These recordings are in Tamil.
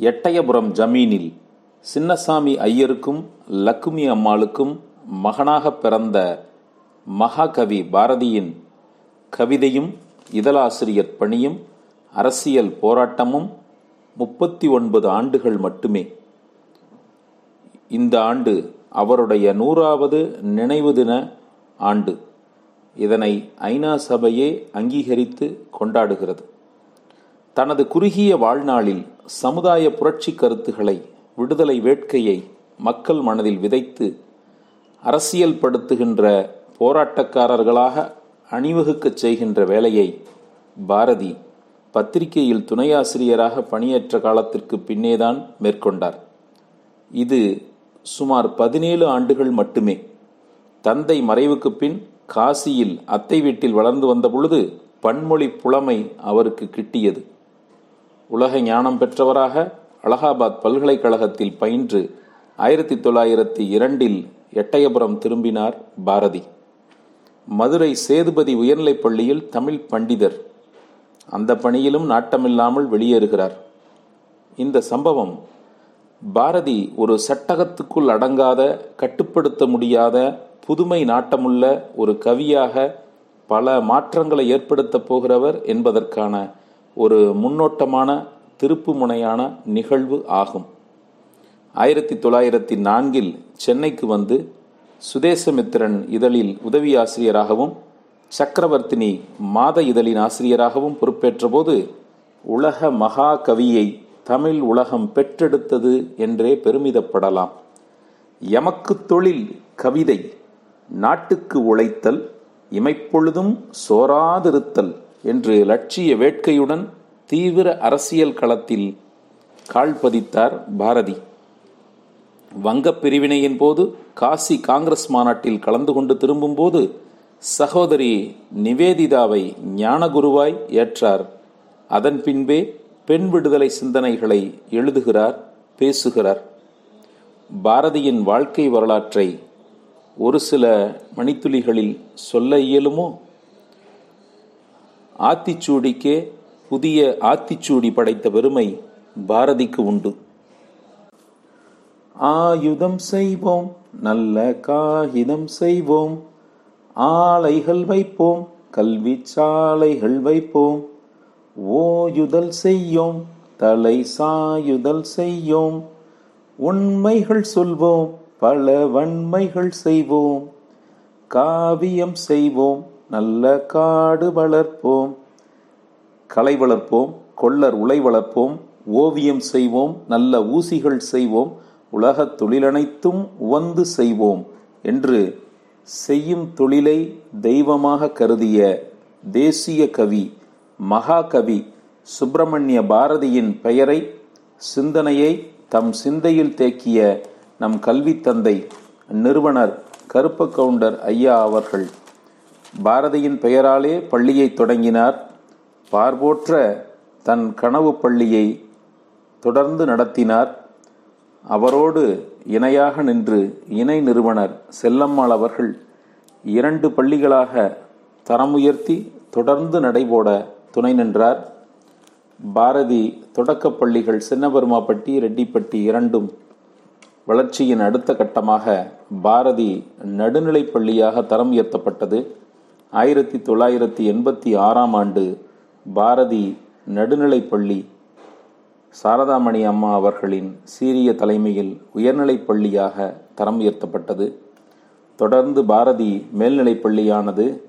எட்டயபுரம் ஜமீனில் சின்னசாமி ஐயருக்கும் லக்குமி அம்மாளுக்கும் மகனாகப் பிறந்த மகாகவி பாரதியின் கவிதையும் இதழாசிரியர் பணியும் அரசியல் போராட்டமும் முப்பத்தி ஒன்பது ஆண்டுகள் மட்டுமே. இந்த ஆண்டு அவருடைய நூறாவது நினைவு தின ஆண்டு. இதனை ஐநா சபையே அங்கீகரித்து கொண்டாடுகிறது. தனது குறுகிய வாழ்நாளில் சமுதாய புரட்சி கருத்துக்களை விடுதலை வேட்கையை மக்கள் மனதில் விதைத்து அரசியல் படுத்துகின்ற போராட்டக்காரர்களாக அணிவகுக்கச் செய்கின்ற வேலையை பாரதி பத்திரிகையில் துணையாசிரியராக பணியேற்ற காலத்திற்கு பின்னேதான் மேற்கொண்டார். இது சுமார் பதினேழு ஆண்டுகள் மட்டுமே. தந்தை மறைவுக்கு பின் காசியில் அத்தை வீட்டில் வளர்ந்து வந்த பொழுது பன்மொழி புலமை அவருக்கு கிட்டியது. உலக ஞானம் பெற்றவராக அலகாபாத் பல்கலைக்கழகத்தில் பயின்று ஆயிரத்தி தொள்ளாயிரத்தி இரண்டில் எட்டயபுரம் திரும்பினார் பாரதி. மதுரை சேதுபதி உயர்நிலைப் பள்ளியில் தமிழ் பண்டிதர். அந்த பணியிலும் நாட்டமில்லாமல் வெளியேறுகிறார். இந்த சம்பவம் பாரதி ஒரு சட்டகத்துக்குள் அடங்காத கட்டுப்படுத்த முடியாத புதுமை நாட்டமுள்ள ஒரு கவியாக பல மாற்றங்களை ஏற்படுத்தப் போகிறவர் என்பதற்கான ஒரு முன்னோட்டமான திருப்பு முனையான நிகழ்வு ஆகும். ஆயிரத்தி தொள்ளாயிரத்தி நான்கில் சென்னைக்கு வந்து சுதேசமித்திரன் இதழில் உதவி ஆசிரியராகவும் சக்கரவர்த்தினி மாத இதழின் ஆசிரியராகவும் பொறுப்பேற்றபோது உலக மகாகவியை தமிழ் உலகம் பெற்றெடுத்தது என்றே பெருமிதப்படலாம். எமக்கு தொழில் கவிதை நாட்டுக்கு உழைத்தல் இமைப்பொழுதும் சோராதிருத்தல். என்று லட்சிய வேட்கையுடன் தீவிர அரசியல் களத்தில் கால் பதித்தார் பாரதி. வங்கப் பிரிவினையின் போது காசி காங்கிரஸ் மாநாட்டில் கலந்து கொண்டு திரும்பும்போது சகோதரி நிவேதிதாவை ஞானகுருவாய் ஏற்றார். அதன் பின்பே பெண் விடுதலை சிந்தனைகளை எழுதுகிறார் பேசுகிறார். பாரதியின் வாழ்க்கை வரலாற்றை ஒரு சில மணித்துளிகளில் சொல்ல இயலுமோ? ஆத்திச்சூடிக்கே புதிய ஆத்திச்சூடி படைத்த பெருமை பாரதிக்கு உண்டு. ஆயுதம் செய்வோம் நல்ல காகிதம் செய்வோம் ஆலைகள் வைப்போம் கல்வி சாலைகள் வைப்போம் ஓயுதல் செய்யோம் தலை சாயுதல் செய்யோம் உண்மைகள் சொல்வோம் பல வன்மைகள் செய்வோம் காவியம் செய்வோம் நல்ல காடு வளர்ப்போம். கலை வளர்ப்போம் கொள்ளர் உலை வளர்ப்போம் ஓவியம் செய்வோம் நல்ல ஊசிகள் செய்வோம் உலகத் தொழிலனைத்தும் உவந்து செய்வோம் என்று செய்யும் தொழிலை தெய்வமாக கருதிய தேசிய கவி மகாகவி சுப்பிரமணிய பாரதியின் பெயரை சிந்தனையை தம் சிந்தையில் தேக்கிய நம் கல்வி தந்தை நிறுவனர் கருப்ப கவுண்டர் ஐயா அவர்கள். பாரதியின் பெயராலே பள்ளியை தொடங்கினார். பார்போற்ற தன் கனவு பள்ளியை தொடர்ந்து நடத்தினார். அவரோடு இணையாக நின்று இணை நிறுவனர் செல்லம்மாள் அவர்கள் இரண்டு பள்ளிகளாக தரமுயர்த்தி தொடர்ந்து நடைபோட துணை நின்றார். பாரதி தொடக்கப் பள்ளிகள் சின்னபெருமாப்பட்டி ரெட்டிப்பட்டி இரண்டும் வளர்ச்சியின் அடுத்த கட்டமாக பாரதி நடுநிலைப் பள்ளியாக தரம் உயர்த்தப்பட்டது. ஆயிரத்தி தொள்ளாயிரத்தி எண்பத்தி ஆறாம் ஆண்டு பாரதி நடுநிலைப்பள்ளி சாரதாமணி அம்மா அவர்களின் சீரிய தலைமையில் உயர்நிலைப் பள்ளியாக தரம் உயர்த்தப்பட்டது. தொடர்ந்து பாரதி மேல்நிலைப் பள்ளியானது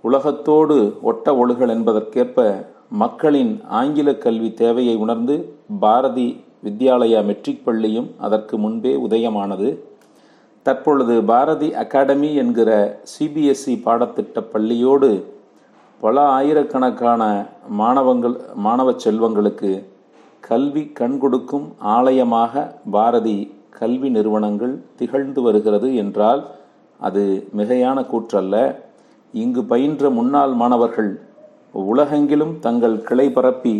உலகத்தோடு ஒட்ட ஒழுகல் என்பதற்கேற்ப மக்களின் ஆங்கில கல்வி தேவையை உணர்ந்து பாரதி வித்யாலயா மெட்ரிக் பள்ளியும் அதற்கு முன்பே உதயமானது. தற்பொழுது பாரதி அகாடமி என்கிற சிபிஎஸ்இ பாடத்திட்ட பள்ளியோடு பல ஆயிரக்கணக்கான மாணவங்கள் மாணவ செல்வங்களுக்கு கல்வி கண் கொடுக்கும் ஆலயமாக பாரதி கல்வி நிறுவனங்கள் திகழ்ந்து வருகிறது என்றால் அது மிகையான கூற்றல்ல. இங்கு பயின்ற முன்னாள் மாணவர்கள் உலகெங்கிலும் தங்கள் கிளை பரப்பி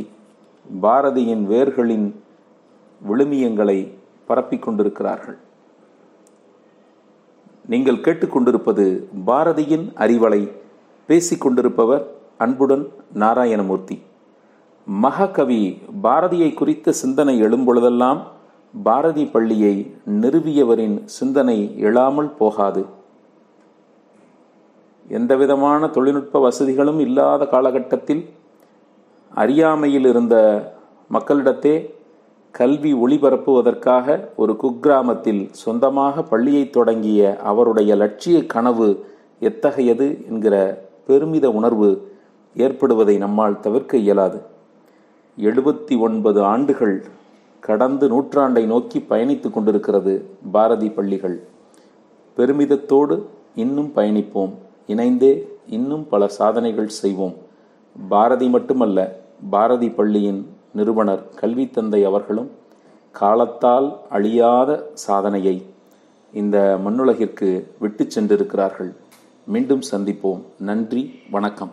பாரதியின் வேர்களின் விழுமியங்களை பரப்பிக் கொண்டிருக்கிறார்கள். நீங்கள் கேட்டுக்கொண்டிருப்பது பாரதியின் அறிவலை பேசிக்கொண்டிருப்பவர் அன்புடன் நாராயணமூர்த்தி. மகாகவி பாரதியை குறித்த சிந்தனை எழும்பொழுதெல்லாம் பாரதி பள்ளியை நிறுவியவரின் சிந்தனை எழாமல் போகாது. எந்தவிதமான தொழில்நுட்ப வசதிகளும் இல்லாத காலகட்டத்தில் அறியாமையில் இருந்த மக்களிடத்தே கல்வி ஒளிபரப்புவதற்காக ஒரு குக்கிராமத்தில் சொந்தமாக பள்ளியை தொடங்கிய அவருடைய லட்சிய கனவு எத்தகையது என்கிற பெருமித உணர்வு ஏற்படுவதை நம்மால் தவிர்க்க இயலாது. எழுபத்தி ஒன்பது ஆண்டுகள் கடந்து நூற்றாண்டை நோக்கி பயணித்துக் கொண்டிருக்கிறது பாரதி பள்ளிகள். பெருமிதத்தோடு இன்னும் பயணிப்போம். இணைந்தே இன்னும் பல சாதனைகள் செய்வோம். பாரதி மட்டுமல்ல பாரதி பள்ளியின் நிறுவனர் கல்வி தந்தை அவர்களும் காலத்தால் அழியாத சாதனையை இந்த மண்ணுலகிற்கு விட்டு சென்றிருக்கிறார்கள். மீண்டும் சந்திப்போம். நன்றி வணக்கம்.